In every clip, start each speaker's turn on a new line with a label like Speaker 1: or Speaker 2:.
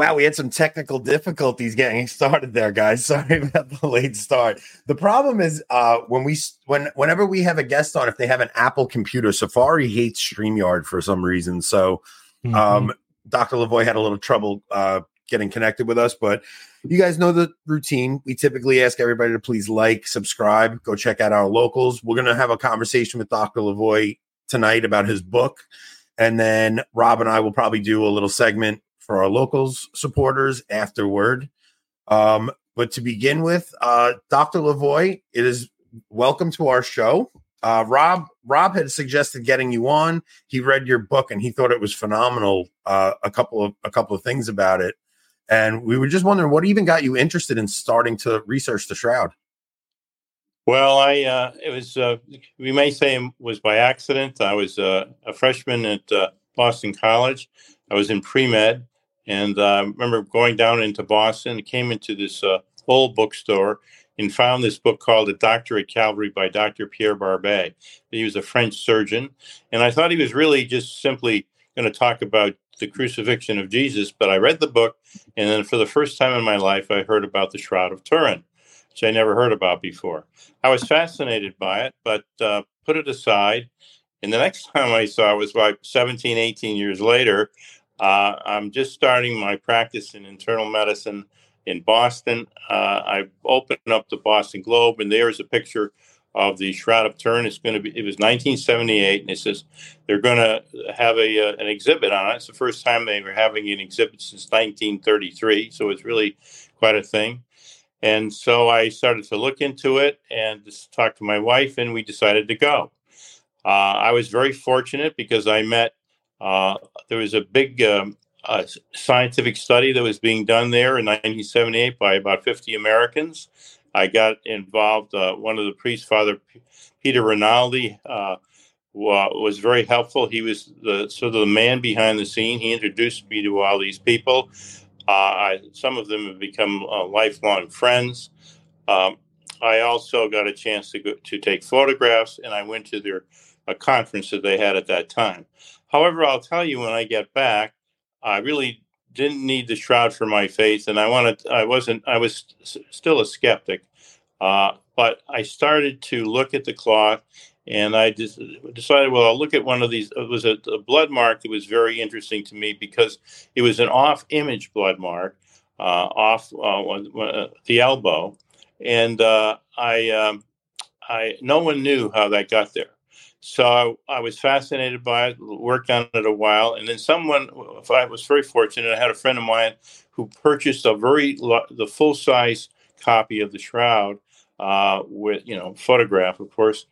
Speaker 1: Wow, we had some technical difficulties getting started there, guys. Sorry about the late start. The problem is uh, when we when whenever we have a guest on, if they have an Apple computer, Safari hates StreamYard for some reason. So mm-hmm. um, Dr. Lavoie had a little trouble uh, getting connected with us, but you guys know the routine. We typically ask everybody to please like, subscribe, go check out our locals. We're gonna have a conversation with Dr. Lavoie tonight about his book. And then Rob and I will probably do a little segment for our locals supporters afterward. Um, but to begin with, uh, Dr. Lavoie, it is welcome to our show. Uh, Rob Rob had suggested getting you on. He read your book and he thought it was phenomenal. Uh, a couple of a couple of things about it, and we were just wondering what even got you interested in starting to research the shroud.
Speaker 2: Well, I uh, it was uh, we may say it was by accident. I was uh, a freshman at uh, Boston College. I was in pre med, and uh, I remember going down into Boston, came into this uh, old bookstore and found this book called The Doctor at Calvary by Dr. Pierre Barbet. He was a French surgeon. And I thought he was really just simply going to talk about the crucifixion of Jesus. But I read the book, and then for the first time in my life, I heard about the Shroud of Turin, which I never heard about before. I was fascinated by it, but uh, put it aside. And the next time I saw it was like 17, 18 years later uh, I'm just starting my practice in internal medicine in Boston. Uh, I opened up the Boston Globe, and there's a picture of the Shroud of Turin. It's going to be. It was 1978, and it says they're going to have a uh, an exhibit on it. It's the first time they were having an exhibit since 1933, so it's really quite a thing. And so I started to look into it and just talk to my wife, and we decided to go. Uh, I was very fortunate because I met uh, there was a big um, uh, scientific study that was being done there in 1978 by about 50 Americans. I got involved. Uh, one of the priests, Father P- Peter Rinaldi, uh, was very helpful. He was the sort of the man behind the scene. He introduced me to all these people. Uh, I, some of them have become lifelong friends. Um, I also got a chance to go to take photographs, and I went to their a conference that they had at that time. However, I'll tell you when I get back, I really didn't need the shroud for my faith, and I wanted. I wasn't. I was still a skeptic, uh, but I started to look at the cloth, and I just decided, well, I'll look at one of these. It was a, a blood mark that was very interesting to me because it was an off-image blood mark, uh, off uh, the elbow, and uh, I, um, I, no one knew how that got there. So I, was fascinated by it, worked on it a while, and then someone. I was very fortunate. I had a friend of mine who purchased a very the full size copy of the Shroud uh, with you know photograph, of course.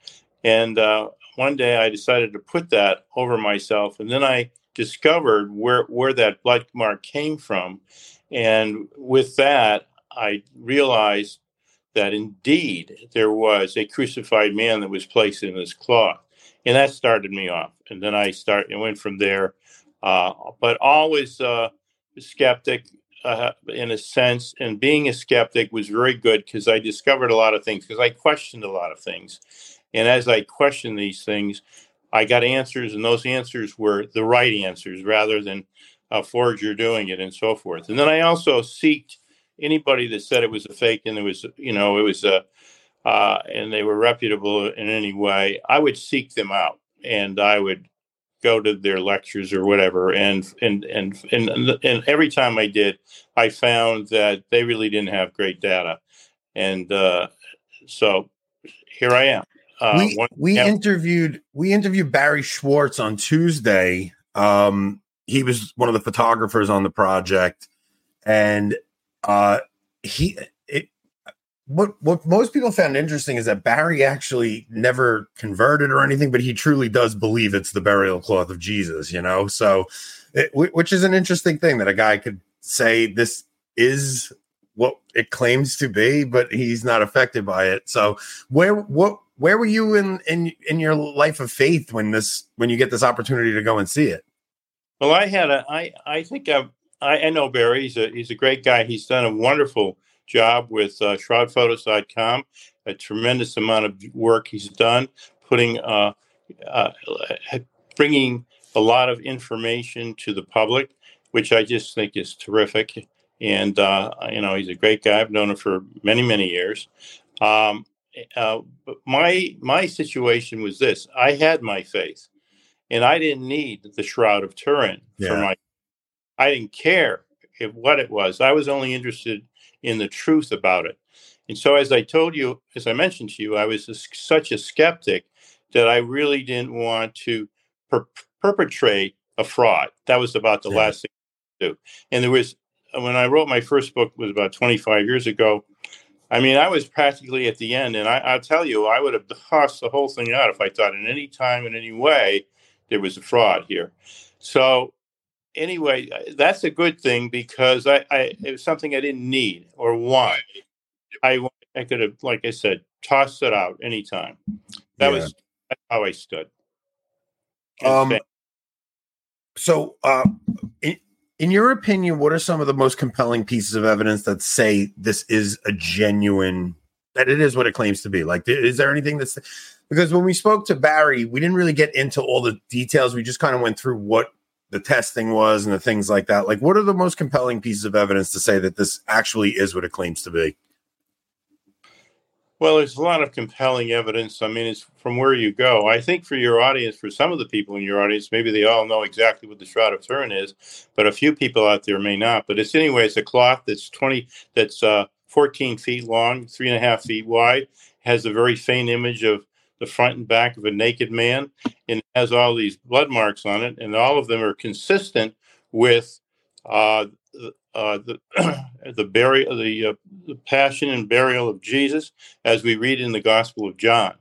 Speaker 2: And uh, one day I decided to put that over myself, and then I discovered where where that blood mark came from, and with that I realized that indeed there was a crucified man that was placed in this cloth and that started me off. And then I start and went from there. Uh, but always uh, skeptic uh, in a sense, and being a skeptic was very good because I discovered a lot of things because I questioned a lot of things, and as I questioned these things, I got answers, and those answers were the right answers rather than a forger doing it and so forth. And then I also seeked anybody that said it was a fake and it was, you know, it was a uh, and they were reputable in any way, I would seek them out and I would go to their lectures or whatever. And and and and and every time I did, I found that they really didn't have great data, and uh, so here I am.
Speaker 1: Uh, we one, we yeah. interviewed we interviewed Barry Schwortz on Tuesday. Um, he was one of the photographers on the project, and uh, he what what most people found interesting is that Barry actually never converted or anything, but he truly does believe it's the burial cloth of Jesus. You know, so it, which is an interesting thing that a guy could say this is what it claims to be, but he's not affected by it. So where what where were you in in in your life of faith when this when you get this opportunity to go and see it?
Speaker 2: Well, I had a I I think I I know Barry. He's a he's a great guy. He's done a wonderful job with uh, shroudphotos.com. A tremendous amount of work he's done, putting, uh, uh, bringing a lot of information to the public. which I just think is terrific. And uh, you know, he's a great guy. I've known him for many, many years. Um, uh, but my my situation was this: I had my faith, and I didn't need the shroud of Turin yeah. for my. I didn't care if what it was. I was only interested in the truth about it. And so, as I told you, as I mentioned to you, I was a, such a skeptic that I really didn't want to per- perpetrate a fraud. That was about the last thing to do. And there was, uh, when I wrote my first book, was about 25 years ago. I mean, I was practically at the end, and I, will tell you, I would have tossed the whole thing out if I thought in any time, in any way, there was a fraud here. So, anyway, uh, that's a good thing because I, I it was something I didn't need or want. I I could have, like I said, tossed it out anytime. That yeah. was how I stood.
Speaker 1: Um. So, uh, in, in your opinion, what are some of the most compelling pieces of evidence that say this is a genuine that it is what it claims to be? Like, is there anything that's because when we spoke to Barry, we didn't really get into all the details. We just kind of went through what the testing was and the things like that. Like, what are the most compelling pieces of evidence to say that this actually is what it claims to be?
Speaker 2: Well, there's a lot of compelling evidence. I mean, it's from where you go. I think for your audience, for some of the people in your audience, maybe they all know exactly what the Shroud of Turin is, but a few people out there may not. But it's anyway, it's a cloth that's 20, that's uh, 14 feet long, three and a half feet wide, has a very faint image of the front and back of a naked man, and has all these blood marks on it, and all of them are consistent with uh, uh, the the burial, the, uh, the passion and burial of Jesus, as we read in the Gospel of John.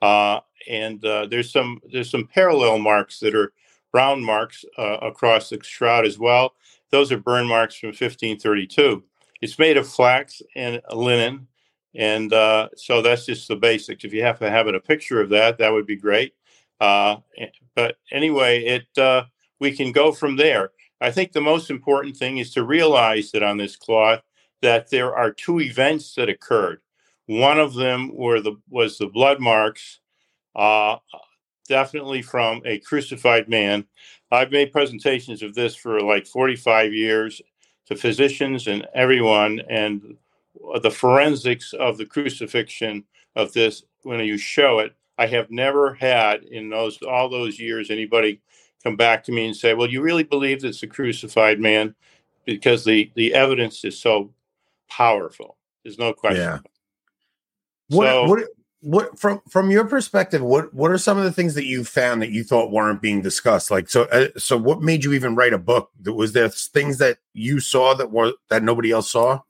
Speaker 2: Uh, and uh, there's some there's some parallel marks that are brown marks uh, across the shroud as well. Those are burn marks from 1532. It's made of flax and linen, and uh, so that's just the basics. If you have to have a picture of that, that would be great. Eh, but anyway, it we can go from there. I think the most important thing is to realize that on this cloth that there are two events that occurred. One of them were the was the blood marks, uh, definitely from a crucified man. I've made presentations of this for like 45 years to physicians and everyone, and the forensics of the crucifixion of this when you show it. I have never had in those all those years anybody come back to me and say, "Well, you really believe it's a crucified man?" Because the the evidence is so powerful. There's no question. Yeah.
Speaker 1: What so, what what from from your perspective? What what are some of the things that you found that you thought weren't being discussed? Like so uh, so, what made you even write a book? Was there things that you saw that were that nobody else saw?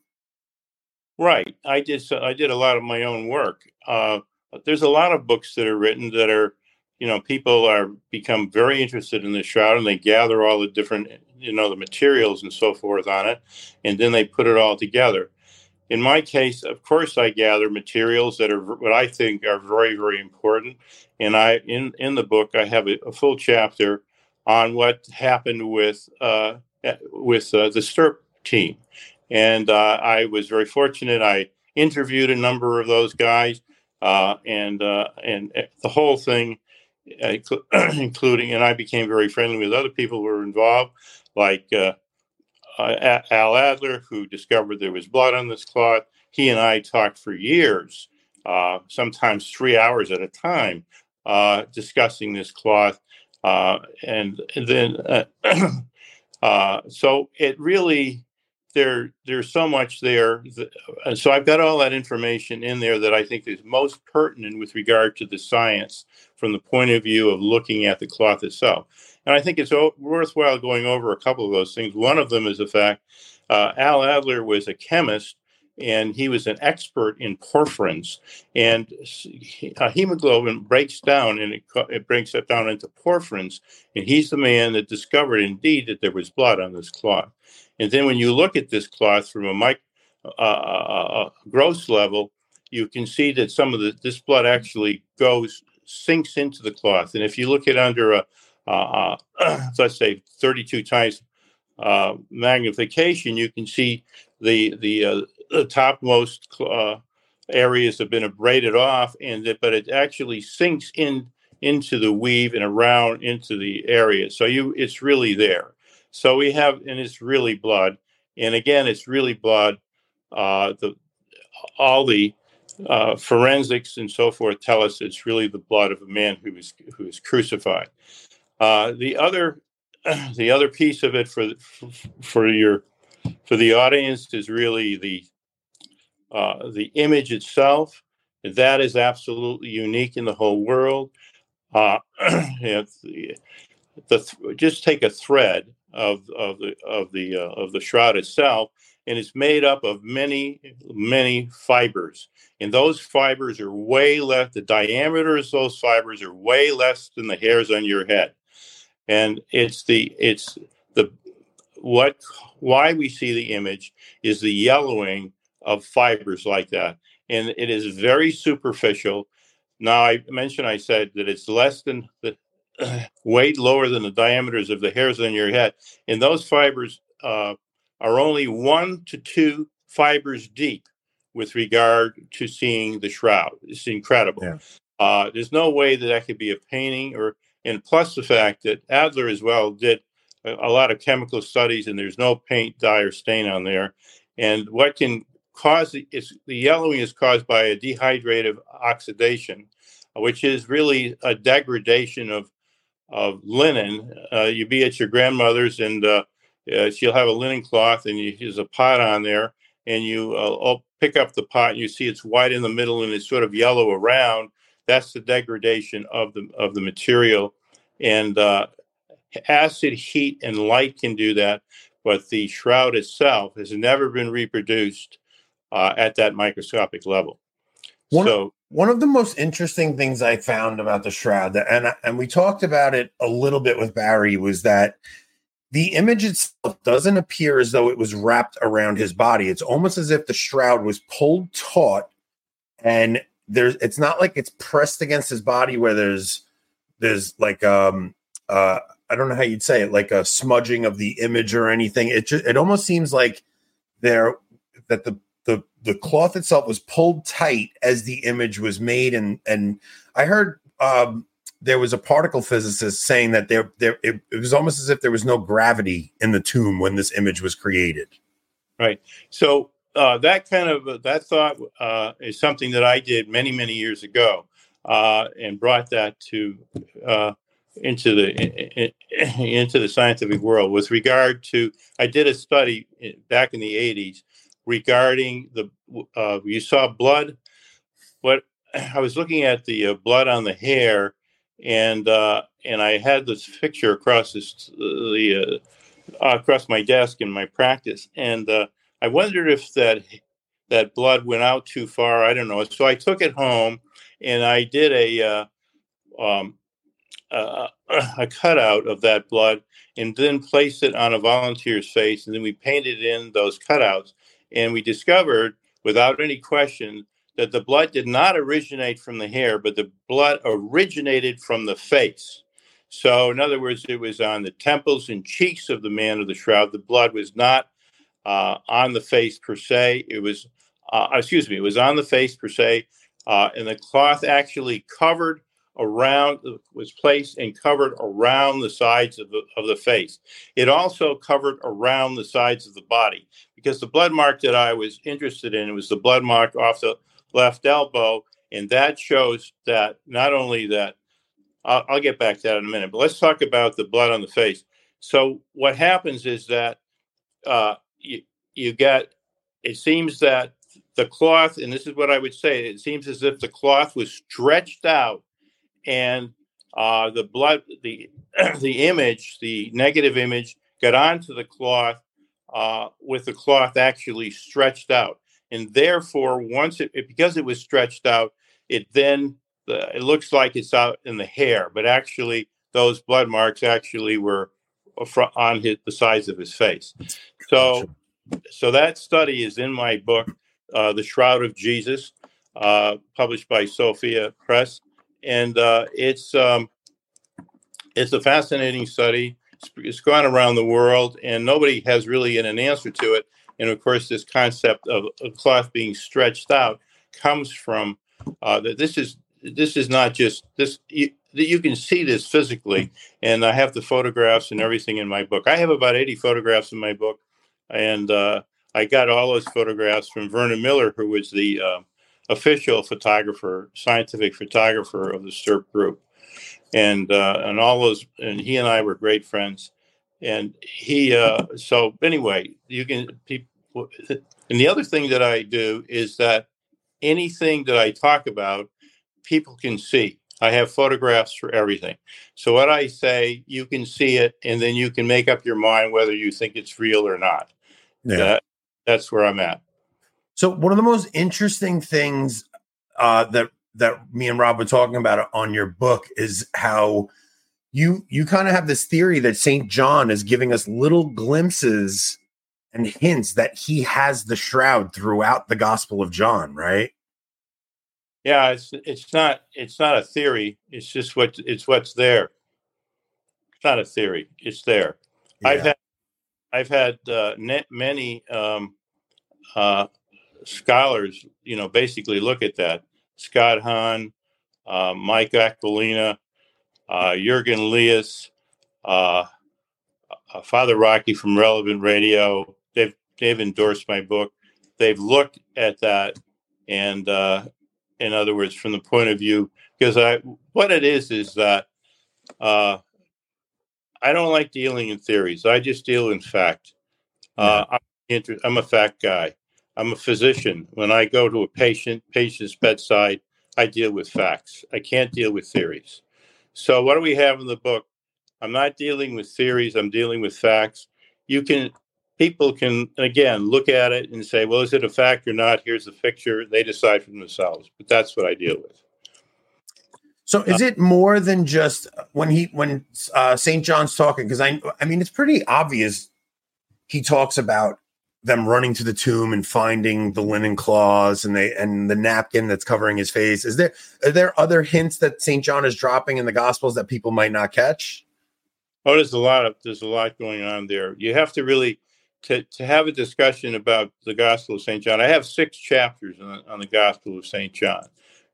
Speaker 2: Right. I did. I did a lot of my own work. Uh, there's a lot of books that are written that are you know people are become very interested in the shroud and they gather all the different you know the materials and so forth on it and then they put it all together in my case of course i gather materials that are what i think are very very important and i in in the book i have a, a full chapter on what happened with uh, with uh, the STURP team and uh, i was very fortunate i interviewed a number of those guys uh, and uh, and uh, the whole thing including, and I became very friendly with other people who were involved, like uh, uh, Al Adler, who discovered there was blood on this cloth. He and I talked for years, uh, sometimes three hours at a time, uh, discussing this cloth. Uh, and, then, uh, so it really there there's so much there that, so i've got all that information in there that i think is most pertinent with regard to the science from the point of view of looking at the cloth itself. And i think it's worthwhile going over a couple of those things. One of them is the fact uh, al adler was a chemist and he was an expert in porphyrins and uh, hemoglobin breaks down and it, it breaks it down into porphyrins and he's the man that discovered indeed that there was blood on this cloth and then when you look at this cloth from a mic, uh, uh, uh, gross level, you can see that some of the this blood actually goes sinks into the cloth. And if you look at under a uh, let's say 32 times uh, magnification, you can see the the, uh, the topmost areas have been abraded off, and that, but it actually sinks in into the weave and around into the area. So you it's really there. So we have, and it's really blood. And again, it's really blood. Uh, the all the uh, forensics and so forth tell us it's really the blood of a man who was who was crucified. Uh, the other the other piece of it for for your for the audience is really the uh, the image itself. That is absolutely unique in the whole world. Uh, the, the, just take a thread of of the of the uh, of the shroud itself, and it's made up of many many fibers, and those fibers are way less. The diameters of those fibers are way less than the hairs on your head, and it's the it's the what why we see the image is the yellowing of fibers like that, and it is very superficial. Now I mentioned I said that it's less than the weight lower than the diameters of the hairs on your head. And those fibers uh, are only one to two fibers deep with regard to seeing the shroud. It's incredible. Yeah. Uh, there's no way that that could be a painting or, and plus the fact that Adler as well did a, a lot of chemical studies and there's no paint, dye, or stain on there. And what can cause the, the yellowing is caused by a dehydrative oxidation, which is really a degradation of of linen. Uh, you be at your grandmother's and uh, uh, she'll have a linen cloth and you, there's a pot on there and you uh, pick up the pot and you see it's white in the middle and it's sort of yellow around. That's the degradation of the of the material, and uh, acid, heat, and light can do that. But the shroud itself has never been reproduced uh, at that microscopic level.
Speaker 1: One so, one of the most interesting things I found about the shroud, and and we talked about it a little bit with Barry, was that the image itself doesn't appear as though it was wrapped around his body. It's almost as if the shroud was pulled taut, and there's. It's not like it's pressed against his body where there's there's like um uh I don't know how you'd say it, like a smudging of the image or anything. It just, it almost seems like there that the the cloth itself was pulled tight as the image was made and and i heard um, there was a particle physicist saying that there there it, it, was almost as if there was no gravity in the tomb when this image was created.
Speaker 2: Right. So uh, that kind of that thought uh, is something that i did many many years ago uh, and brought that to uh, into the into the scientific world. With regard to i did a study eh, back in the 80s regarding the uh, you saw blood. What I was looking at the uh, blood on the hair, and uh, and I had this picture across this the uh, across my desk in my practice, and uh, I wondered if that that blood went out too far. I don't know. So I took it home, and I did a uh, um, uh, a cutout of that blood and then placed it on a volunteer's face and then we painted in those cutouts and we discovered, without any question, that the blood did not originate from the hair, but the blood originated from the face. So, in other words, it was on the temples and cheeks of the man of the shroud. The blood was not uh, on the face per se. It was, uh, excuse me, it was on the face per se. Uh, and the cloth actually covered around was placed and covered around the sides of the of the face. It also covered around the sides of the body because the blood mark that I was interested in was the blood mark off the left elbow, and that shows that not only that I'll, I'll get back to that in a minute, but let's talk about the blood on the face. So what happens is that uh, you you get it seems that the cloth, and this is what I would say, it seems as if the cloth was stretched out and uh, the blood, the the image, the negative image, got onto the cloth uh, with the cloth actually stretched out, and therefore, once it, it because it was stretched out, it then the, it looks like it's out in the hair, but actually those blood marks actually were on his, the sides of his face. So, so that study is in my book, uh, "The Shroud of Jesus," uh, published by Sophia Press and uh, it's um, it's a fascinating study. It's, it's gone around the world, and nobody has really an answer to it. And of course, this concept of a cloth being stretched out comes from uh, that. This is this is not just this. you can see this physically, and I have the photographs and everything in my book. I have about 80 photographs in my book, and uh, I got all those photographs from Vernon Miller, who was the uh, official photographer, scientific photographer of the STURP group, and uh, and all those, and he and I were great friends, and he. Uh, so anyway, you can people, and the other thing that I do is that anything that I talk about, people can see. I have photographs for everything. So what I say, you can see it, and then you can make up your mind whether you think it's real or not. Yeah. That, that's where I'm at.
Speaker 1: So one of the most interesting things uh, that that me and Rob were talking about on your book is how you you kind of have this theory that Saint John is giving us little glimpses and hints that he has the shroud throughout the Gospel of John, right?
Speaker 2: Yeah, it's it's not it's not a theory. It's just what it's what's there. It's not a theory. It's there. Yeah. I've had I've had uh, many um, uh, scholars, you know, basically look at that. Scott Hahn, uh, Mike Aquilina, uh, Jurgen Lias, uh, uh, Father Rocky from Relevant Radio. They've they've endorsed my book. They've looked at that, and uh, in other words, from the point of view, because I what it is is that uh, I don't like dealing in theories. I just deal in fact. Uh, I'm, inter- I'm a fact guy. I'm a physician. When I go to a patient, patient's bedside, I deal with facts. I can't deal with theories. So, what do we have in the book? I'm not dealing with theories, I'm dealing with facts. You can, people can, again, look at it and say, well, is it a fact or not? Here's the picture. They decide for themselves. But that's what I deal with.
Speaker 1: So is it more than just when he when uh, St. John's talking? Because I I mean it's pretty obvious. He talks about them running to the tomb and finding the linen cloths and they and the napkin that's covering his face. Is there are there other hints that St. John is dropping in the gospels that people might not catch?
Speaker 2: Oh, there's a lot of there's a lot going on there. You have to really to, to have a discussion about the Gospel of St. John. I have six chapters on, on the Gospel of St. John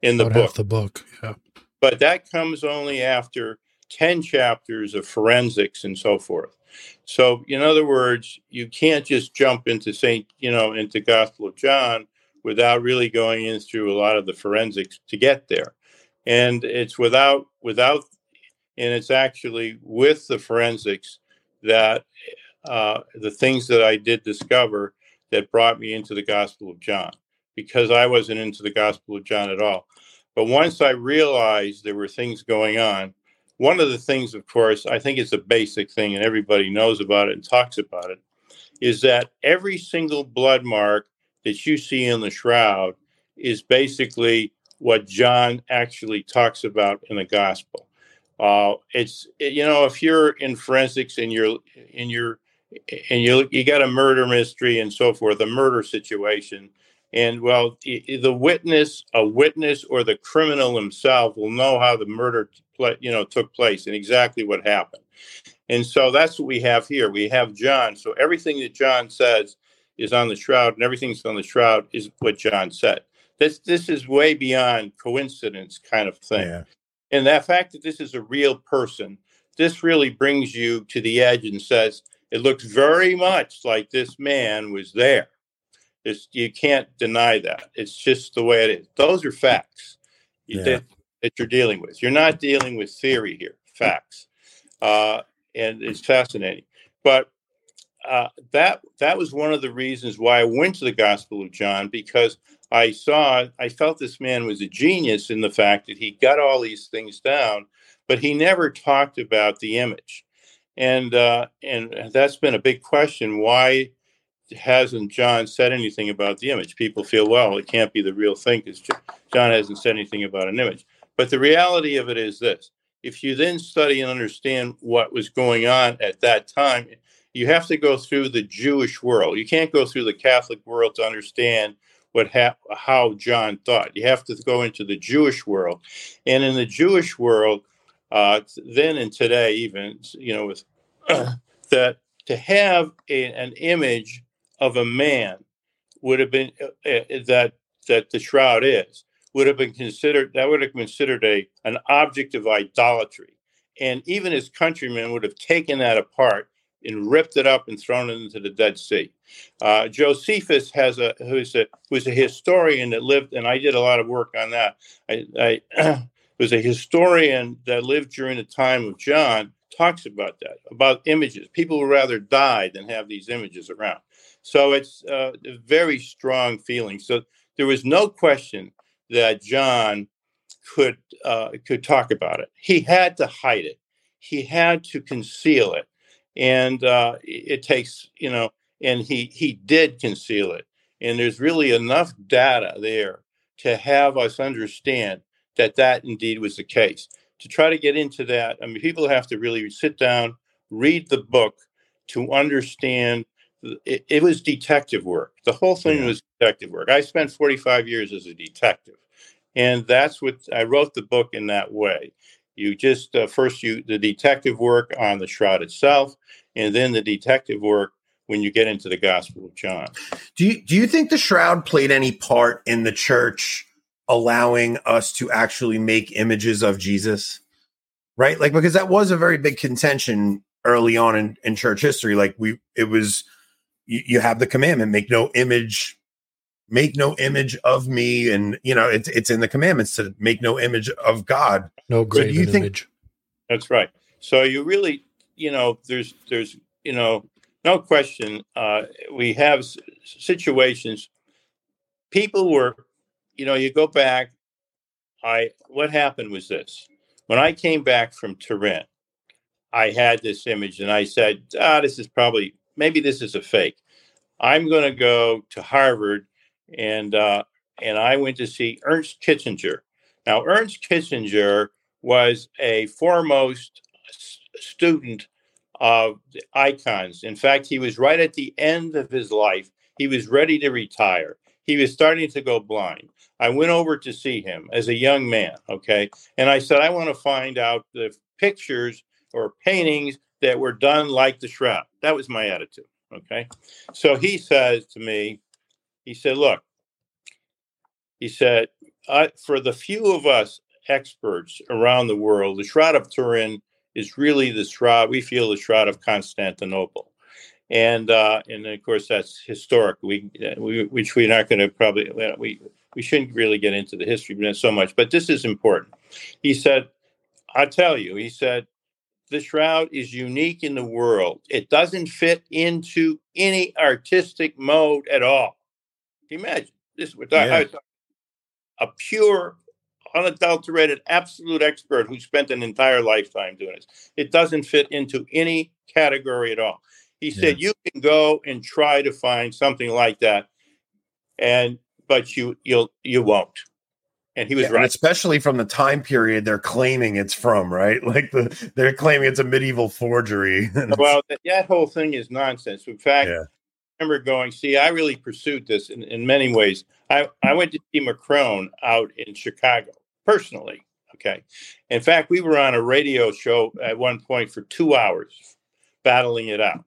Speaker 2: in the
Speaker 3: About
Speaker 2: book.
Speaker 3: the book, yeah.
Speaker 2: But that comes only after 10 chapters of forensics and so forth. So, in other words, you can't just jump into Saint, you know, into Gospel of John without really going in through a lot of the forensics to get there. And it's without without, and it's actually with the forensics that uh, the things that I did discover that brought me into the Gospel of John, because I wasn't into the Gospel of John at all. But once I realized there were things going on, one of the things, of course, I think it's a basic thing and everybody knows about it and talks about it, is that every single blood mark that you see in the shroud is basically what John actually talks about in the gospel. Uh, it's you know if you're in forensics and you're in your and you you got a murder mystery and so forth, a murder situation, and well, the witness, a witness, or the criminal himself will know how the murder you know took place and exactly what happened. And so that's what we have here. We have john. So everything that john says is on the shroud and everything's on the shroud is what john said. This this is way beyond coincidence kind of thing. Yeah. and that fact that this is a real person this really brings you to the edge and says it looks very much like this man was there. It's, you can't deny that. It's just the way it is. Those are facts. Yeah that you're dealing with. You're not dealing with theory here, facts, uh, and it's fascinating. But uh, that that was one of the reasons why I went to the Gospel of John because I saw I felt this man was a genius in the fact that he got all these things down, but he never talked about the image, and uh, and that's been a big question. Why hasn't John said anything about the image? People feel well, it can't be the real thing because John hasn't said anything about an image. But the reality of it is this if you then study and understand what was going on at that time, you have to go through the Jewish world. You can't go through the Catholic world to understand what ha- how John thought. You have to go into the Jewish world, and in the Jewish world, uh, then and today, even you know, with that to have a, an image of a man would have been uh, uh that that the shroud is would have been considered that would have considered a an object of idolatry, and even his countrymen would have taken that apart and ripped it up and thrown it into the Dead Sea. Uh, Josephus has a who's a who's a historian that lived, and I did a lot of work on that. I, I was a historian that lived during the time of John. Talks about that about images. People would rather die than have these images around. So it's uh, a very strong feeling. So there was no question that John could uh, could talk about it. He had to hide it. He had to conceal it and uh, it takes you know and he he did conceal it and there's really enough data there to have us understand that that indeed was the case to try to get into that i mean people have to really sit down read the book to understand it, it was detective work the whole thing yeah. was detective work i spent 45 years as a detective and that's what i wrote the book in that way you just uh, first you the detective work on the shroud itself, and then the detective work when you get into the Gospel of John.
Speaker 1: Do you do you think the shroud played any part in the church allowing us to actually make images of Jesus? Right, like because that was a very big contention early on in, in church history. Like we, it was you, you have the commandment: make no image make no image of me. And you know it's it's in the commandments to make no image of god.
Speaker 3: No graven so you think, image.
Speaker 2: That's right. So you really you know there's there's you know no question uh we have situations. People were you know you go back. I what happened was this. When i came back from turin i had this image and i said ah this is probably maybe this is a fake i'm going to go to harvard and uh, and I went to see Ernst Kitzinger. Now, Ernst Kitzinger was a foremost student of the icons. In fact, he was right at the end of his life. He was ready to retire. He was starting to go blind. I went over to see him as a young man, okay? And I said, I want to find out the pictures or paintings that were done like the shroud. That was my attitude, okay? So he says to me, he said, Look, he said, for the few of us experts around the world, the Shroud of Turin is really the shroud, we feel the Shroud of Constantinople. And uh, and of course that's historic. We, uh, we which we're not going to probably we we shouldn't really get into the history so much, but this is important. He said, "I tell you," he said, "the shroud is unique in the world. It doesn't fit into any artistic mode at all. Imagine this. Talking, yeah. a pure, unadulterated, absolute expert who spent an entire lifetime doing this. It doesn't fit into any category at all. He said you can go and try to find something like that, and but you you'll you won't. And he was yeah, right,
Speaker 1: especially from the time period they're claiming it's from, right? Like the they're claiming it's a medieval forgery.
Speaker 2: well, that, that, whole thing is nonsense. In fact, yeah remember going, see, I really pursued this in, in many ways. I, I went to see McCrone out in Chicago personally. Okay. In fact, we were on a radio show at one point for two hours battling it out.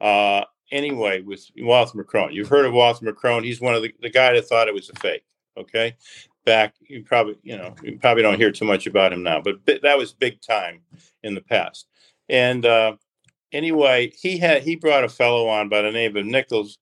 Speaker 2: Uh, anyway, with Walter McCrone. You've heard of Walter McCrone. He's one of the, the guy that thought it was a fake. Okay. Back, you probably, you know, you probably don't hear too much about him now, but that was big time in the past. And uh, anyway, he had he brought a fellow on by the name of Nichols,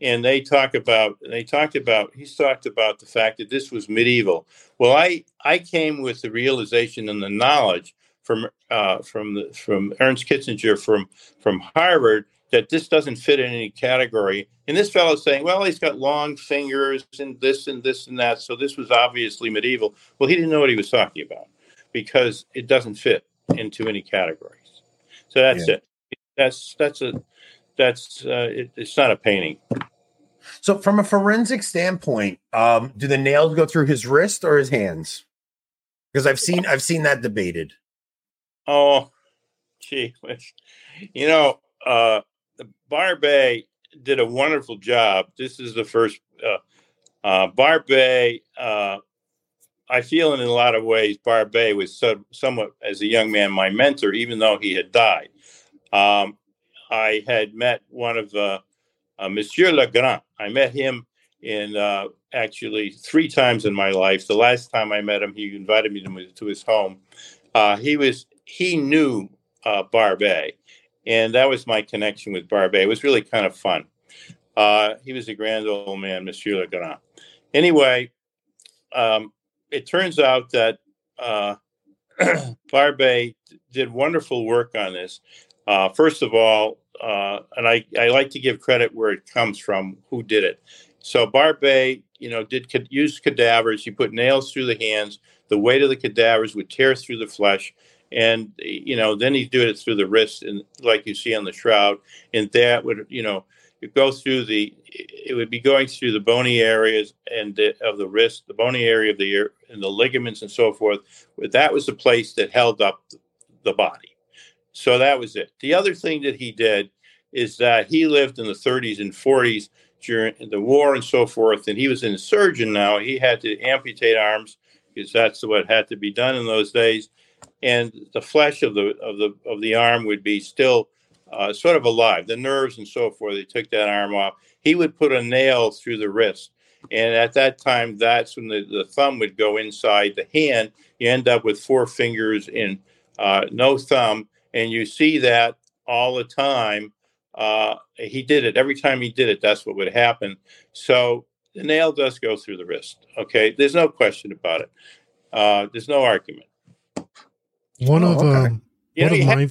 Speaker 2: and they talk about they talked about he's talked about the fact that this was medieval. Well, I I came with the realization and the knowledge from uh, from the from Ernst Kitzinger from from Harvard that this doesn't fit in any category. And this fellow's saying, well, he's got long fingers and this and this and that, so this was obviously medieval. Well, he didn't know what he was talking about because it doesn't fit into any categories. So that's yeah. it that's that's a that's uh, it, it's not a painting.
Speaker 1: So, from a forensic standpoint, um, do the nails go through his wrist or his hands? Because I've seen I've seen that debated.
Speaker 2: Oh, gee, you know, uh, Barbet did a wonderful job. This is the first uh, uh. Uh, I feel in a lot of ways, Barbet was so, somewhat, as a young man, my mentor, even though he had died. Um, I had met one of uh, uh, Monsieur Legrand. I met him in uh, actually three times in my life. The last time I met him, he invited me to, to his home. Uh, he was he knew uh, and that was my connection with Barbet. It was really kind of fun. Uh, he was a grand old man, Monsieur Le Grand. Anyway, um, it turns out that uh, Barbet did wonderful work on this. Uh, first of all, uh, and I, I like to give credit where it comes from, who did it. So Barbet, you know, did use cadavers. He put nails through the hands. The weight of the cadavers would tear through the flesh, and you know, then he'd do it through the wrist, and like you see on the shroud, and that would, you know, it go through the. It would be going through the bony areas and the, of the wrist, the bony area of the ear, and the ligaments and so forth. That was the place that held up the body. So that was it. The other thing that he did is that he lived in the 30s and 40s during the war and so forth, and he was a surgeon now. He had to amputate arms because that's what had to be done in those days, and the flesh of the of the of the arm would be still uh, sort of alive, the nerves and so forth. They took that arm off. He would put a nail through the wrist, and at that time, that's when the, the thumb would go inside the hand. You end up with four fingers and uh, no thumb, and you see that all the time uh, he did it every time he did it. That's what would happen. So the nail does go through the wrist. Okay, there's no question about it. Uh, there's no argument.
Speaker 3: One oh, of okay. um,
Speaker 2: you know, you my...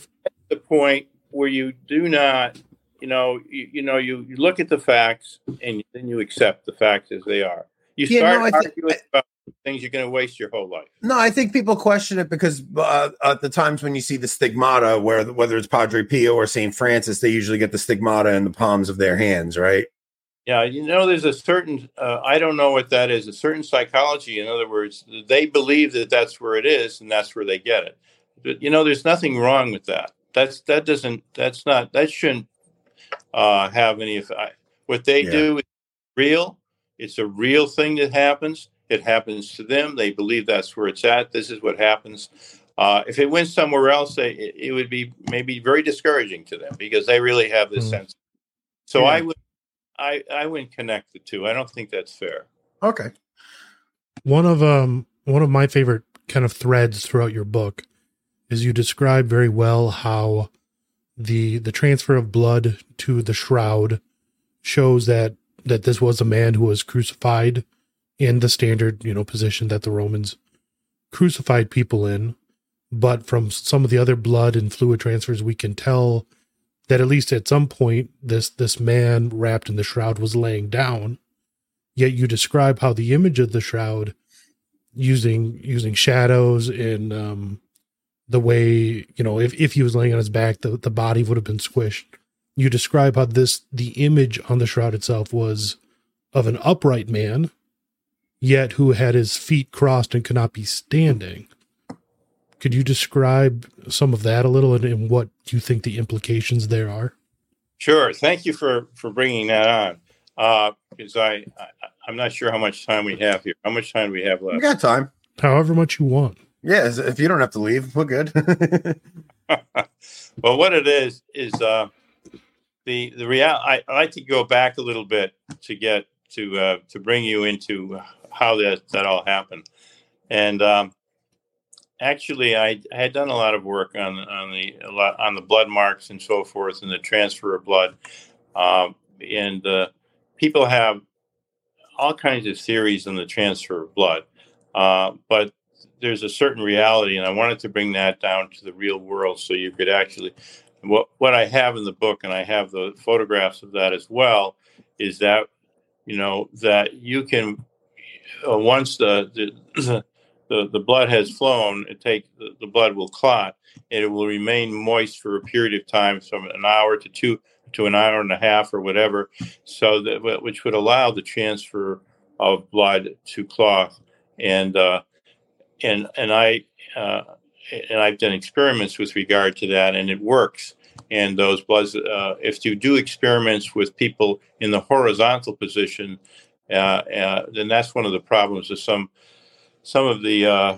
Speaker 2: the point where you do not, you know, you, you know, you, you look at the facts and then you accept the facts as they are. You yeah, start no, arguing th- about things you're going to waste your whole life.
Speaker 1: No, I think people question it because uh, at the times when you see the stigmata, where whether it's Padre Pio or Saint Francis, they usually get the stigmata in the palms of their hands, right?
Speaker 2: Yeah, you know, there's a certain uh, I don't know what that is. A certain psychology, in other words, they believe that that's where it is, and that's where they get it. But you know, there's nothing wrong with that. That's that doesn't that's not that shouldn't uh, have any. effect. What they yeah. do is real. It's a real thing that happens it happens to them. They believe that's where it's at. This is what happens. Uh, if it went somewhere else, they, it, it, would be maybe very discouraging to them because they really have this mm. sense. So yeah. I would, I, I wouldn't connect the two. I don't think that's fair.
Speaker 1: Okay.
Speaker 3: One of um one of my favorite kind of threads throughout your book is you describe very well how the the transfer of blood to the shroud shows that that this was a man who was crucified in the standard, you know, position that the Romans crucified people in. But from some of the other blood and fluid transfers, we can tell that at least at some point this this man wrapped in the shroud was laying down. Yet you describe how the image of the shroud using using shadows and um, the way you know if, if he was laying on his back the, the body would have been squished you describe how this the image on the shroud itself was of an upright man yet who had his feet crossed and could not be standing. Could you describe some of that a little and, and what you think the implications there are?
Speaker 2: Sure. Thank you for for bringing that on. Because uh, I, I I'm not sure how much time we have here. How much time do we have left?
Speaker 1: We got time.
Speaker 3: However much you want.
Speaker 1: Yeah, if you don't have to leave, we're good.
Speaker 2: well, what it is is uh, the the real. I, like to go back a little bit to get to uh, to bring you into how that that all happened. And um, actually, I, I, had done a lot of work on on the lot, on the blood marks and so forth, and the transfer of blood. Um, and uh, people have all kinds of theories on the transfer of blood, uh, but there's a certain reality, and I wanted to bring that down to the real world, so you could actually. What what I have in the book, and I have the photographs of that as well, is that you know that you can uh, once the, the the, the blood has flown, it take the, the, blood will clot and it will remain moist for a period of time, from an hour to two to an hour and a half or whatever, so that which would allow the transfer of blood to cloth. And uh, and and I uh, and I've done experiments with regard to that, and it works. And those bloods, uh, if you do experiments with people in the horizontal position, uh, uh, then that's one of the problems of some some of the uh,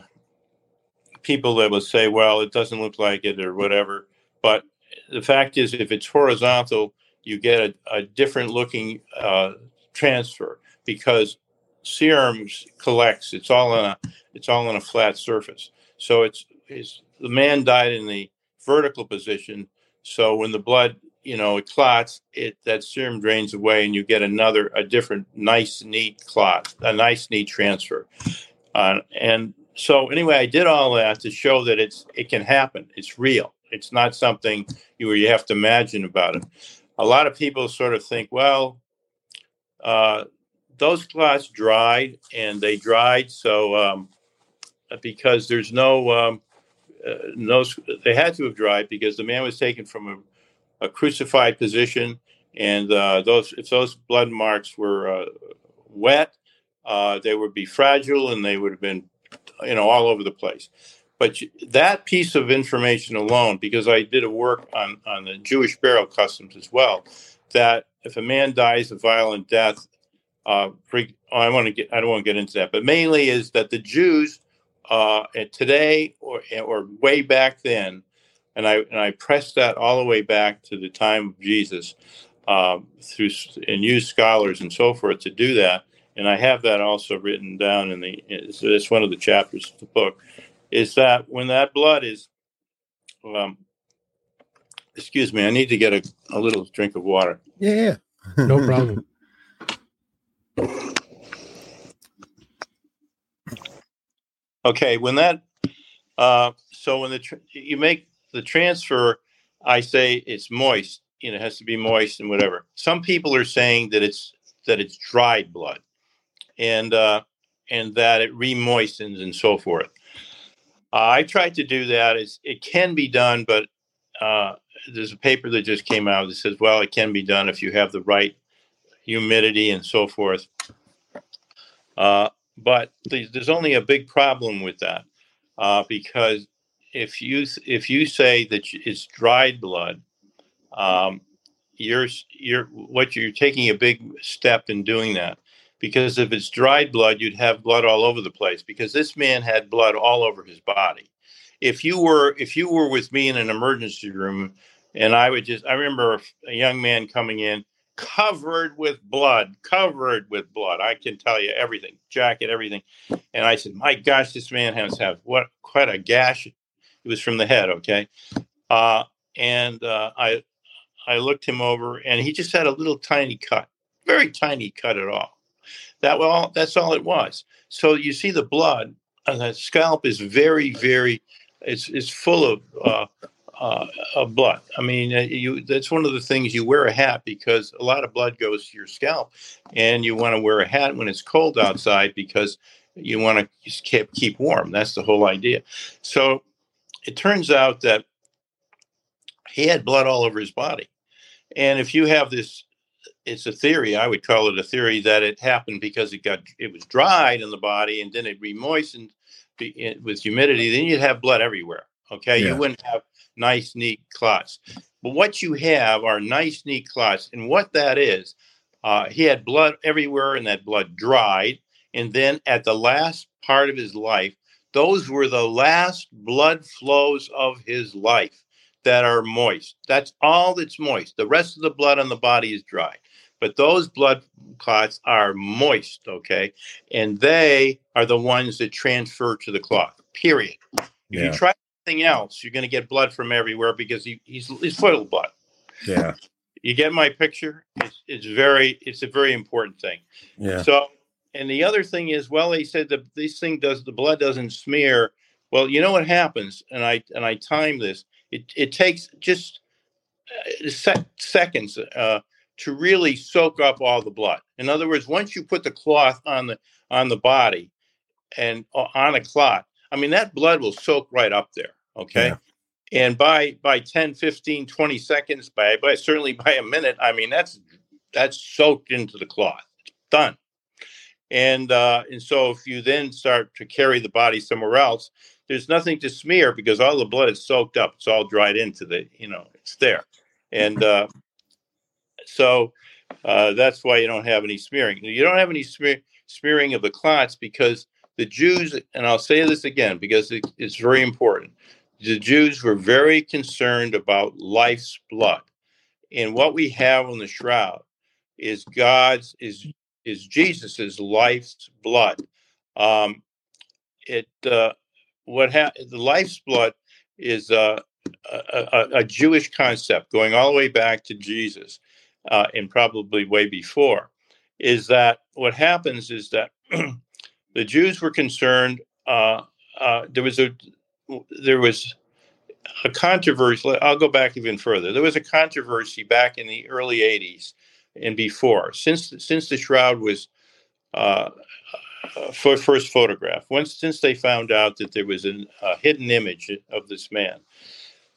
Speaker 2: people that will say, "Well, it doesn't look like it" or whatever. But the fact is, if it's horizontal, you get a, a different looking uh, transfer. because serum collects. It's all on a it's all on a flat surface. So it's, it's the man died in the vertical position. So when the blood you know it clots, it that serum drains away, and you get another a different nice neat clot, a nice neat transfer. Uh, and so anyway, I did all that to show that it's it can happen. It's real. It's not something you, you have to imagine about it. A lot of people sort of think, well, uh, those clots dried, and they dried so um, because there's no um, uh, no they had to have dried because the man was taken from a, a crucified position, and uh, those if those blood marks were uh, wet, uh, they would be fragile and they would have been you know all over the place. But that piece of information alone, because I did a work on, on the Jewish burial customs as well, that if a man dies a violent death, uh, I want to get I don't want to get into that, but mainly is that the Jews uh, today or or way back then, and I and I pressed that all the way back to the time of Jesus um, through and use scholars and so forth to do that. And I have that also written down in the. It's, it's one of the chapters of the book is that when that blood is, um, excuse me, I need to get a, a little drink of water.
Speaker 1: Yeah,
Speaker 3: no problem.
Speaker 2: Okay, when that, uh, so when the tr- you make the transfer, I say it's moist. You know, it has to be moist and whatever. Some people are saying that it's that it's dried blood, and uh, and that it remoistens and so forth. Uh, I tried to do that. It's, it can be done, but uh, there's a paper that just came out that says, well, it can be done if you have the right humidity and so forth. Uh, but there's only a big problem with that uh, because if you if you say that it's dried blood, um, you're you're what you're taking a big step in doing that because if it's dried blood, you'd have blood all over the place because this man had blood all over his body. If you were if you were with me in an emergency room and I would just I remember a young man coming in covered with blood, covered with blood. I can tell you everything, jacket, everything. And I said, "My gosh, this man has have what quite a gash. It was from the head, okay?" Uh, and uh, I I looked him over, and he just had a little tiny cut, very tiny cut at all. That well, that's all it was. So you see the blood, and the scalp is very, very, it's it's full of uh, uh, of blood. I mean, uh, you that's one of the things you wear a hat because a lot of blood goes to your scalp, and you want to wear a hat when it's cold outside because you want to keep keep warm. That's the whole idea. So it turns out that he had blood all over his body, and if you have this it's a theory. I would call it a theory that it happened because it got it was dried in the body and then it remoistened with humidity. Then you'd have blood everywhere. Okay, yeah. you wouldn't have nice, neat clots. But what you have are nice, neat clots, and what that is, uh, he had blood everywhere, and that blood dried. And then at the last part of his life, those were the last blood flows of his life that are moist. That's all that's moist. The rest of the blood on the body is dry but those blood clots are moist, okay? And they are the ones that transfer to the cloth, period. If yeah. you try anything else, you're going to get blood from everywhere because he, he's, he's full of blood.
Speaker 1: Yeah.
Speaker 2: You get my picture? It's, it's very, it's a very important thing.
Speaker 1: Yeah.
Speaker 2: So, and the other thing is, well, they said that this thing does, the blood doesn't smear. Well, you know what happens? And I, and I time this. It, it takes just uh, sec- seconds. Uh, to really soak up all the blood. In other words, once you put the cloth on the on the body and uh, on a clot, I mean that blood will soak right up there, okay? Yeah. And by by 10, 15, 20 seconds, by by certainly by a minute, I mean that's that's soaked into the cloth. It's done. And uh, and so if you then start to carry the body somewhere else, there's nothing to smear because all the blood is soaked up. It's all dried into the, you know, it's there. And uh, so uh, that's why you don't have any smearing. You don't have any smear, smearing of the clots because the Jews, and I'll say this again because it, it's very important. The Jews were very concerned about life's blood. And what we have on the shroud is God's, is is Jesus's life's blood. Um, it uh, what ha- the life's blood is uh, a, a, a, Jewish concept going all the way back to Jesus uh, and probably way before. Is that what happens? Is that the Jews were concerned. Uh, uh, there was a there was a controversy. I'll go back even further. There was a controversy back in the early '80s and before, since since the shroud was uh, for first photograph. Once since they found out that there was an, a hidden image of this man,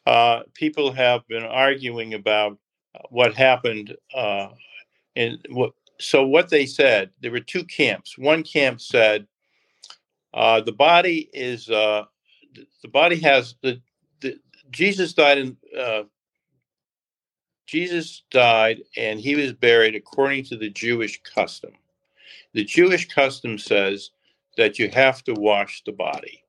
Speaker 2: uh, people have been arguing about what happened uh, and what. So what they said, there were two camps. One camp said uh, the body is uh, the body has the, the Jesus died in Jesus died and he was buried according to the Jewish custom. The Jewish custom says that you have to wash the body.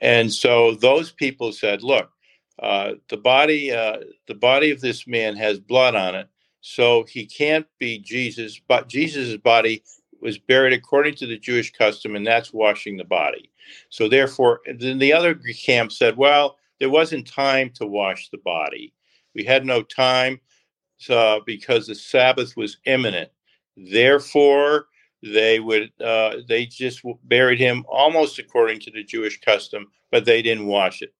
Speaker 2: And so those people said, look, uh, the body uh, the body of this man has blood on it, so he can't be Jesus, but Jesus' body was buried according to the Jewish custom, and that's washing the body. So therefore, then the other camp said, well, there wasn't time to wash the body. We had no time uh, because the Sabbath was imminent. Therefore, they would uh, they just buried him almost according to the Jewish custom, but they didn't wash it.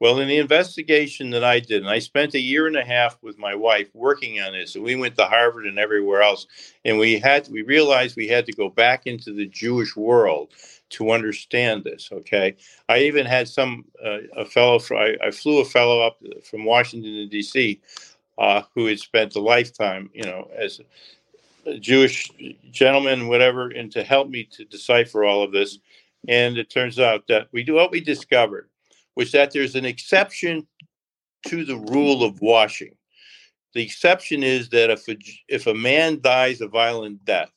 Speaker 2: Well, in the investigation that I did, and I spent a year and a half with my wife working on this, and we went to Harvard and everywhere else, and we had we realized we had to go back into the Jewish world to understand this. Okay, I even had some uh, a fellow. I, I, flew a fellow up from Washington D.C. Uh, who had spent a lifetime, you know, as a Jewish gentleman, whatever, and to help me to decipher all of this. And it turns out that we do what we discovered was that there's an exception to the rule of washing. The exception is that if a, if a man dies a violent death,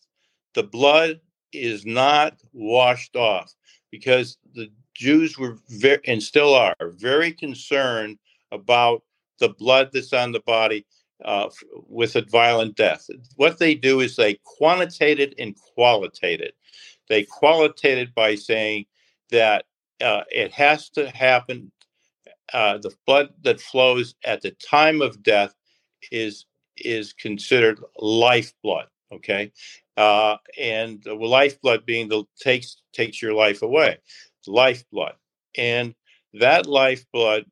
Speaker 2: the blood is not washed off because the Jews were very, and still are very concerned about the blood that's on the body uh, with a violent death. What they do is they quantitate it and qualitate it. They qualitate it by saying that uh, it has to happen. Uh, the blood that flows at the time of death is is considered lifeblood. Okay, uh, and the lifeblood being the takes takes your life away, lifeblood, and that lifeblood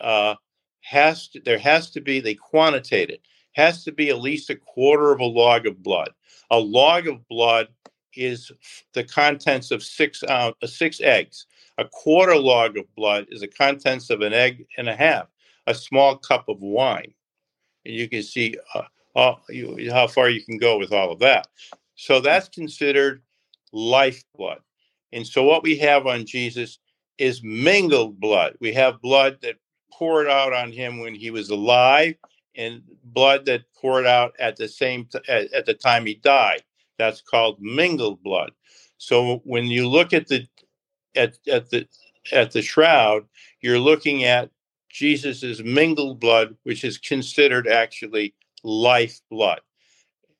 Speaker 2: uh, has to there has to be they quantitate it has to be at least a quarter of a log of blood. A log of blood is the contents of six uh, six eggs. A quarter log of blood is the contents of an egg and a half, a small cup of wine. And you can see uh, uh, you, how far you can go with all of that. So that's considered lifeblood. And so what we have on Jesus is mingled blood. We have blood that poured out on him when he was alive and blood that poured out at the same t- at, at the time he died. That's called mingled blood. So when you look at the at, at the at the shroud, you're looking at Jesus's mingled blood, which is considered actually life blood.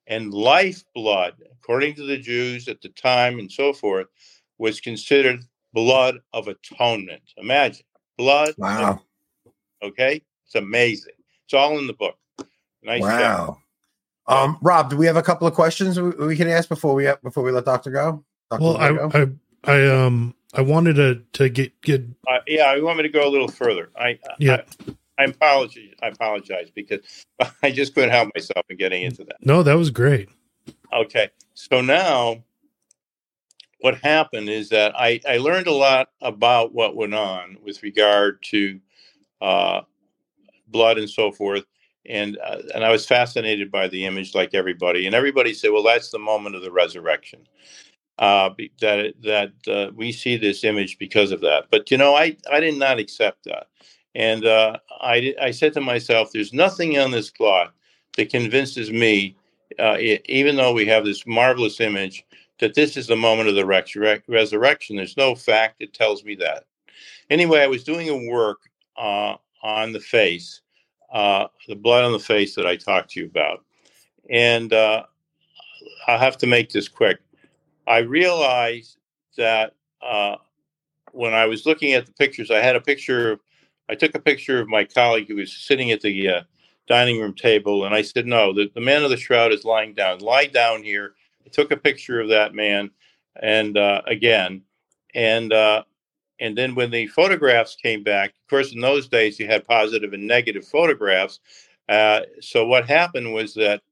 Speaker 2: And life blood, according to the Jews at the time and so forth, was considered blood of atonement. Imagine blood.
Speaker 1: Wow.
Speaker 2: Of, okay, it's amazing. It's all in the book.
Speaker 1: Nice wow. Job. Um, Rob, do we have a couple of questions we can ask before we before we let Doctor go?
Speaker 3: Dr. well, I, go? I, I um I wanted to to get get.
Speaker 2: Uh, yeah, I want me to go a little further. I yeah. I, I apologize. I apologize because I just couldn't help myself in getting into that.
Speaker 3: No, that was great.
Speaker 2: Okay, so now what happened is that I I learned a lot about what went on with regard to uh, blood and so forth, and uh, and I was fascinated by the image, like everybody. And everybody said, "Well, that's the moment of the resurrection." Uh, that that uh, we see this image because of that. But you know, I I did not accept that, and uh, I I said to myself, "There's nothing on this cloth that convinces me, uh, it, even though we have this marvelous image, that this is the moment of the resurre- resurrection. There's no fact that tells me that." Anyway, I was doing a work uh, on the face, uh, the blood on the face that I talked to you about, and I'll have to make this quick. I realized that uh, when I was looking at the pictures, I had a picture. Of, I took a picture of my colleague who was sitting at the uh, dining room table, and I said, "No, the, the man of the shroud is lying down. Lie down here." I took a picture of that man, and uh, again, and uh, and then when the photographs came back, of course, in those days you had positive and negative photographs. Uh, so what happened was that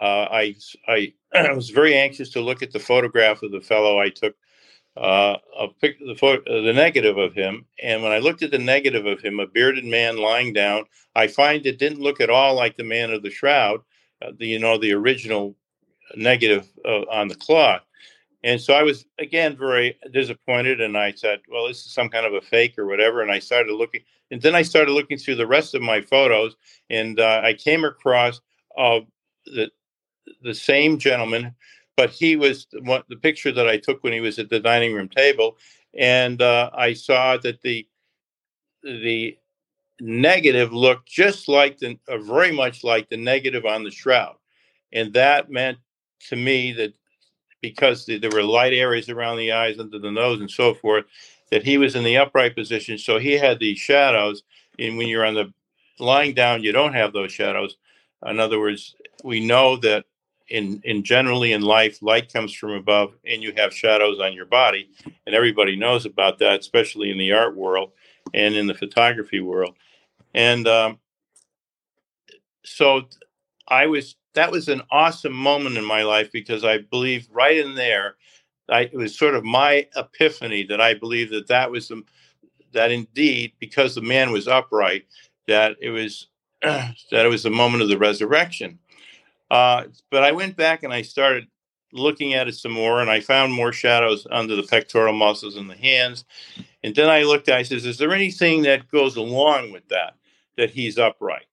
Speaker 2: uh, I, I was very anxious to look at the photograph of the fellow I took uh, a pic, the, uh, the negative of him. And when I looked at the negative of him, a bearded man lying down, I find it didn't look at all like the man of the shroud, uh, the you know the original negative uh, on the cloth. And so I was again very disappointed, and I said, "Well, this is some kind of a fake or whatever." And I started looking, and then I started looking through the rest of my photos, and uh, I came across uh, the the same gentleman, but he was the, picture that I took when he was at the dining room table, and uh, I saw that the the negative looked just like the uh, very much like the negative on the shroud, and that meant to me that because the, there were light areas around the eyes, under the nose, and so forth, that he was in the upright position, so he had these shadows. And when you're on the lying down, you don't have those shadows. In other words, we know that in in generally in life, light comes from above, and you have shadows on your body, and everybody knows about that, especially in the art world and in the photography world. And um, so, I was that was an awesome moment in my life because I believe right in there, I, it was sort of my epiphany that I believe that that was the that indeed because the man was upright that it was that it was the moment of the resurrection uh, but I went back and I started looking at it some more, and I found more shadows under the pectoral muscles in the hands. And then I looked, I says, Is there anything that goes along with that, that he's upright?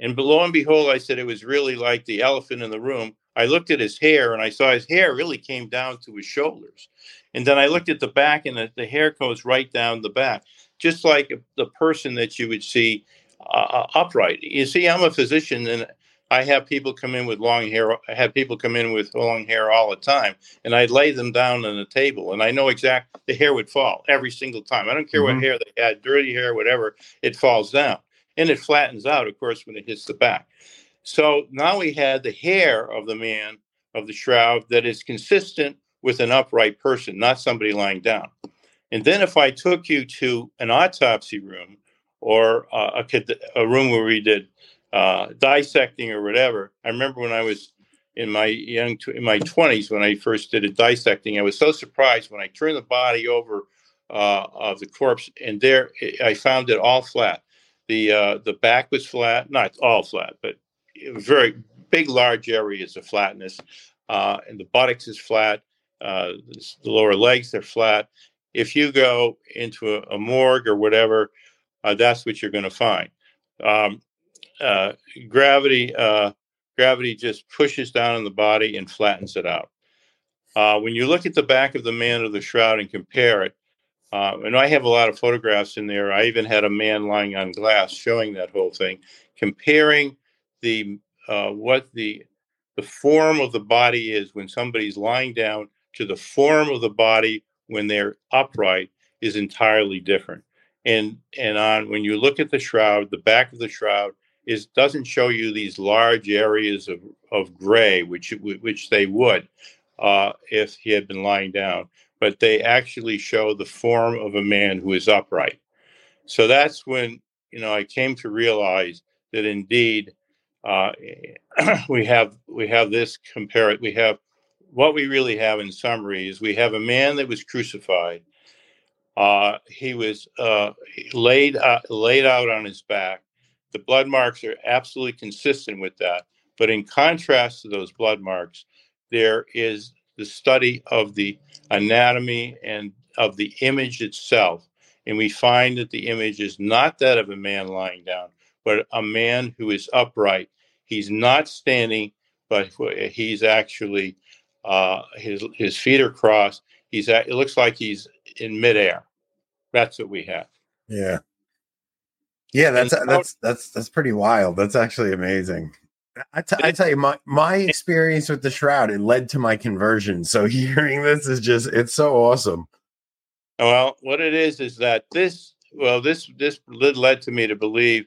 Speaker 2: And lo and behold, I said it was really like the elephant in the room. I looked at his hair and I saw his hair really came down to his shoulders. And then I looked at the back and the, the hair goes right down the back, just like the person that you would see uh, uh upright. You see, I'm a physician and I have people come in with long hair. I have people come in with long hair all the time, and I lay them down on the table, and I know exact the hair would fall every single time. I don't care mm-hmm. what hair they had, dirty hair, whatever, it falls down, and it flattens out, of course, when it hits the back. So now we had the hair of the man of the shroud that is consistent with an upright person, not somebody lying down. And then if I took you to an autopsy room or uh, a, a room where we did uh, dissecting or whatever. I remember when I was in my young in my twenties when I first did a dissecting. I was so surprised when I turned the body over uh, of the corpse, and there I found it all flat. The uh, the back was flat, not all flat, but very big, large areas of flatness, uh, and the buttocks is flat. Uh, the lower legs are flat. If you go into a, a morgue or whatever, uh, that's what you're going to find. Um, uh, gravity uh, gravity just pushes down on the body and flattens it out. Uh, when you look at the back of the man of the shroud and compare it, uh, and I have a lot of photographs in there. I even had a man lying on glass showing that whole thing, comparing the uh, what the the form of the body is when somebody's lying down to the form of the body when they're upright is entirely different. And and on when you look at the shroud, the back of the shroud is doesn't show you these large areas of, of gray, which which they would uh, if he had been lying down, but they actually show the form of a man who is upright. So that's when you know I came to realize that indeed uh, we have we have this compare we have what we really have in summary is we have a man that was crucified. Uh, he was uh, laid uh, laid out on his back the blood marks are absolutely consistent with that. But in contrast to those blood marks, there is the study of the anatomy and of the image itself. And we find that the image is not that of a man lying down, but a man who is upright. He's not standing, but he's actually uh, his his feet are crossed. He's at, it looks like he's in midair. That's what we have.
Speaker 1: Yeah. Yeah, that's that's that's that's pretty wild. That's actually amazing. I, t- I tell you, my my experience with the shroud it led to my conversion. So hearing this is just it's so awesome.
Speaker 2: Well, what it is is that this well this this led to me to believe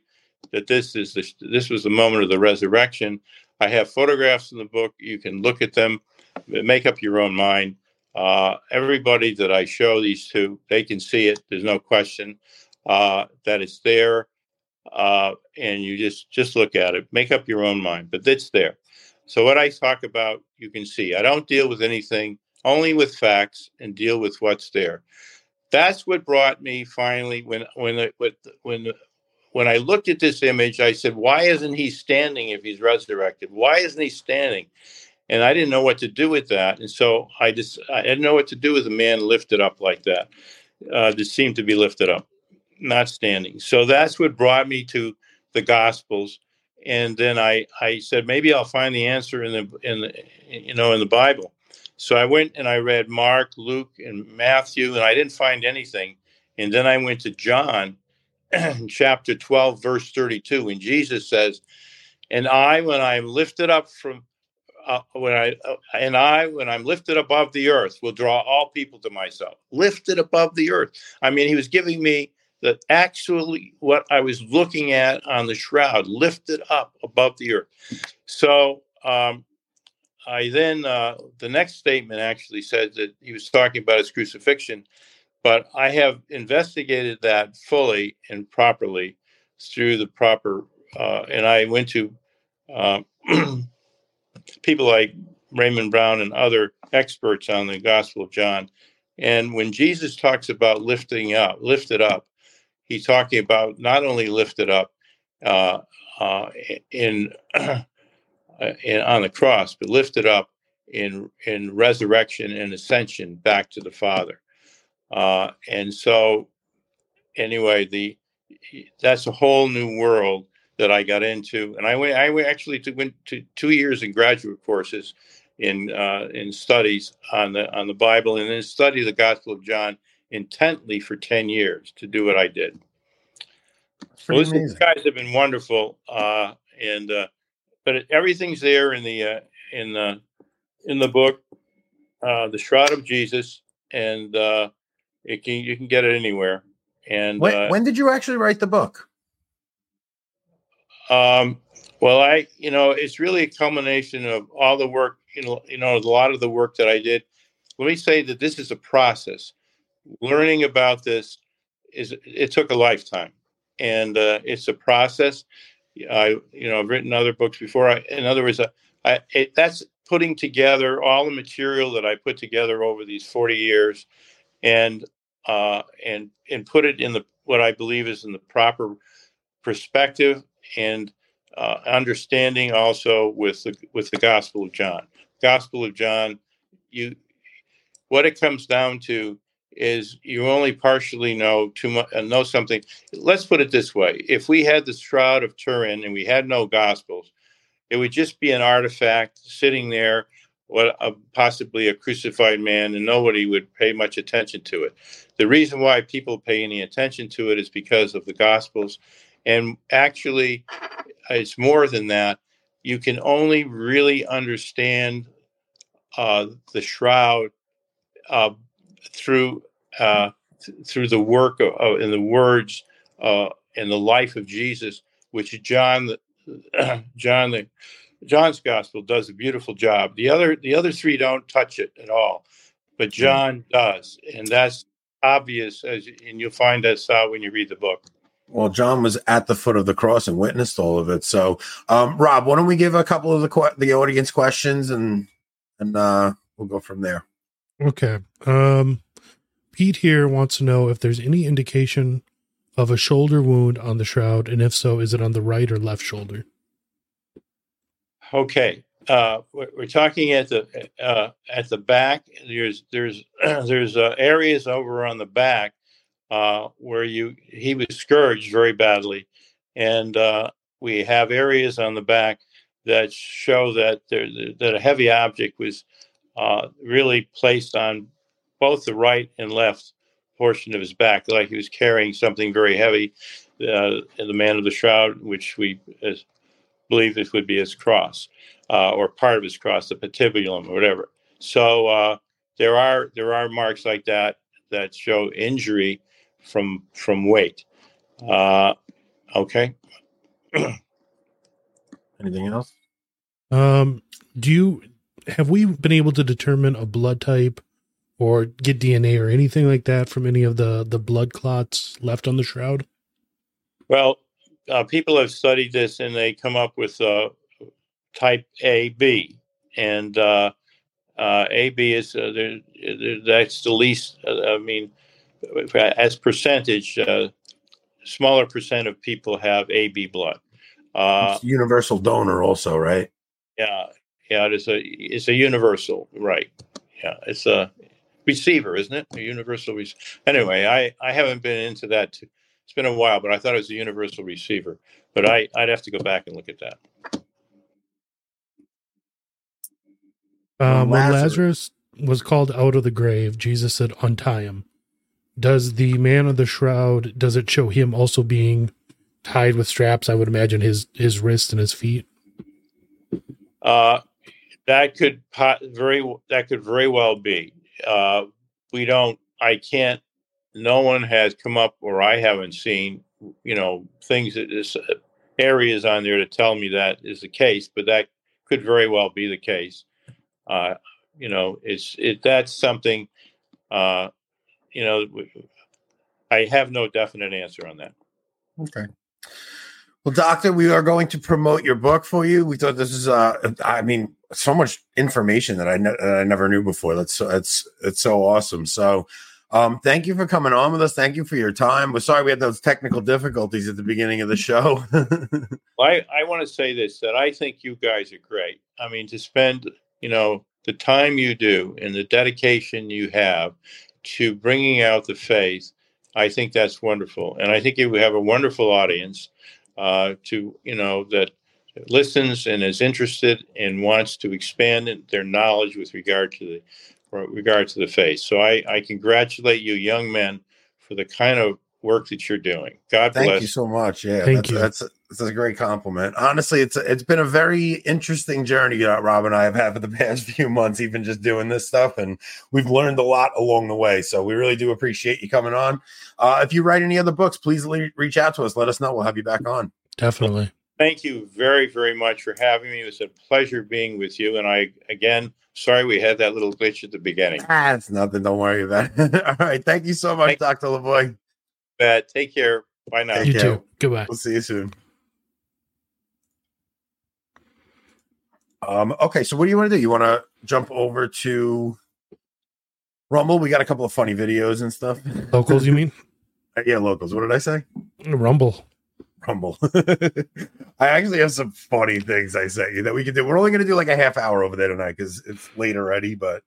Speaker 2: that this is the, this was the moment of the resurrection. I have photographs in the book. You can look at them, make up your own mind. Uh, everybody that I show these to, they can see it. There's no question uh, that it's there, uh, and you just just look at it, make up your own mind. But it's there. So what I talk about, you can see. I don't deal with anything, only with facts, and deal with what's there. That's what brought me finally when when when when when I looked at this image, I said, "Why isn't he standing if he's resurrected? Why isn't he standing?" And I didn't know what to do with that, and so I just I didn't know what to do with a man lifted up like that. Uh, that seemed to be lifted up not standing. So that's what brought me to the Gospels, and then I I said maybe I'll find the answer in the in the you know in the Bible. So I went and I read Mark, Luke, and Matthew, and I didn't find anything. And then I went to John, chapter twelve, verse thirty-two, and Jesus says, "And I, when I am lifted up from." Uh, when I uh, and I, when I'm lifted above the earth, will draw all people to myself. Lifted above the earth. I mean, he was giving me that actually what I was looking at on the shroud lifted up above the earth. So um, I then, uh, the next statement actually said that he was talking about his crucifixion, but I have investigated that fully and properly through the proper, uh, and I went to uh, people like Raymond Brown and other experts on the Gospel of John. And when Jesus talks about lifting up, lifted up, he's talking about not only lifted up uh, uh, in, in on the cross, but lifted up in in resurrection and ascension back to the Father. Uh, and so, anyway, the that's a whole new world that I got into, and I went. I actually went to two years in graduate courses in uh, in studies on the on the Bible, and then study the Gospel of John intently for 10 years to do what I did. Well, these guys have been wonderful. Uh, and, uh, but it, everything's there in the, uh, in the, in the book, uh, the Shroud of Jesus, and uh, it can, you can get it anywhere. And
Speaker 1: when,
Speaker 2: uh,
Speaker 1: when did you actually write the book?
Speaker 2: Um, well, I, you know, it's really a culmination of all the work, you know, you know, a lot of the work that I did. Let me say that this is a process learning about this is it took a lifetime. And uh, it's a process. I you know i've written other books before. I, in other words uh, I, it, that's putting together all the material that i put together over these 40 years and uh, and and put it in the what i believe is in the proper perspective and uh, understanding also with the with the gospel of john. Gospel of john you what it comes down to is you only partially know too much uh, know something. Let's put it this way. If we had the shroud of turin and we had no gospels it would just be an artifact sitting there what uh, possibly a crucified man and nobody would pay much attention to it. The reason why people pay any attention to it is because of the gospels. And actually it's more than that. You can only really understand uh, the shroud uh, through uh, th- through the work of, of and the words uh, and the life of Jesus, which John the John the John's gospel does a beautiful job. The other the other three don't touch it at all, but hmm. John does, and that's obvious as and you'll find that out when you read the book.
Speaker 1: Well, John was at the foot of the cross and witnessed all of it. So, um, Rob, why don't we give a couple of the the audience questions and and uh, we'll go from there.
Speaker 3: Okay. Um, Pete here wants to know if there's any indication of a shoulder wound on the shroud, and if so, is it on the right or left shoulder?
Speaker 2: Okay, uh, we're talking at the uh, at the back. There's there's there's uh, areas over on the back uh, where you he was scourged very badly, and uh, we have areas on the back that show that there that a heavy object was uh, really placed on both the right and left portion of his back, like he was carrying something very heavy. Uh, the man of the shroud, which we, as believe this would be his cross uh, or part of his cross, the patibulum or whatever. So uh, there are there are marks like that that show injury from from weight. Uh, okay.
Speaker 1: Anything else?
Speaker 3: Um, do you have we been able to determine a blood type or get DNA or anything like that from any of the the blood clots left on the shroud?
Speaker 2: Well, uh, people have studied this and they come up with uh, type AB, and uh, uh AB is uh, that's the least. Uh, I mean, as percentage, smaller percent of people have AB blood.
Speaker 1: universal donor, also, right?
Speaker 2: Yeah, yeah. It is a it's a universal, right? Yeah, it's a receiver, isn't it? A universal receiver. Anyway, I I haven't been into that. Too. It's been a while, but I thought it was a universal receiver. But I I'd have to go back and look at that.
Speaker 3: Um, when Lazarus was called out of the grave, Jesus said, "Untie him." Does the man of the shroud does it show him also being tied with straps? I would imagine his his wrists and his feet.
Speaker 2: Uh, that could very that could very well be. Uh, we don't. I can't. No one has come up, or I haven't seen. You know, things that is uh, areas on there to tell me that is the case, but that could very well be the case. Uh, you know, it's it. That's something. Uh, you know, I have no definite answer on that.
Speaker 1: Okay. Well, doctor, we are going to promote your book for you. We thought this is, uh, I mean, so much information that I, ne- that I never knew before. That's it's it's so awesome. So, um, thank you for coming on with us. Thank you for your time. We're sorry we had those technical difficulties at the beginning of the show.
Speaker 2: well, I, I want to say this that I think you guys are great. I mean, to spend, you know, the time you do and the dedication you have to bringing out the faith, I think that's wonderful. And I think you have a wonderful audience uh, to you know that listens and is interested and wants to expand their knowledge with regard to the regard to the faith. So I, I congratulate you, young men, for the kind of work that you're doing. God
Speaker 1: Thank
Speaker 2: bless.
Speaker 1: Thank you so much. Yeah,
Speaker 3: Thank
Speaker 1: that's,
Speaker 3: you.
Speaker 1: That's a, that's a great compliment. Honestly, it's it's been a very interesting journey that Rob and I have had for the past few months, even just doing this stuff, and we've learned a lot along the way. So we really do appreciate you coming on. Uh, if you write any other books, please le- reach out to us. Let us know. We'll have you back on.
Speaker 3: Definitely.
Speaker 2: Thank you very, very much for having me. It was a pleasure being with you. And I, again, sorry we had that little glitch at the beginning.
Speaker 1: Ah, it's nothing. Don't worry about it. All right. Thank you so much, Thank Dr. Lavoie.
Speaker 2: Uh, take care. Bye now.
Speaker 3: You too. Goodbye.
Speaker 1: We'll see you soon. Um, okay, so what do you want to do? You want to jump over to Rumble? We got a couple of funny videos and stuff.
Speaker 3: Locals, you mean?
Speaker 1: yeah, locals. What did I say?
Speaker 3: Rumble.
Speaker 1: Rumble. I actually have some funny things I sent you that we can do. We're only going to do like a half hour over there tonight because it's late already, but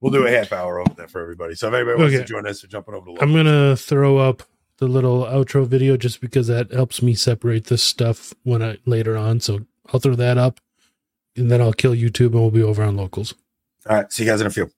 Speaker 1: we'll do a half hour over there for everybody. So if anybody wants okay. to join us, we're jumping over
Speaker 3: to I'm going to throw up the little outro video just because that helps me separate this stuff when I later on. So I'll throw that up and then I'll kill YouTube and we'll be over on locals.
Speaker 1: All right. See you guys in a few.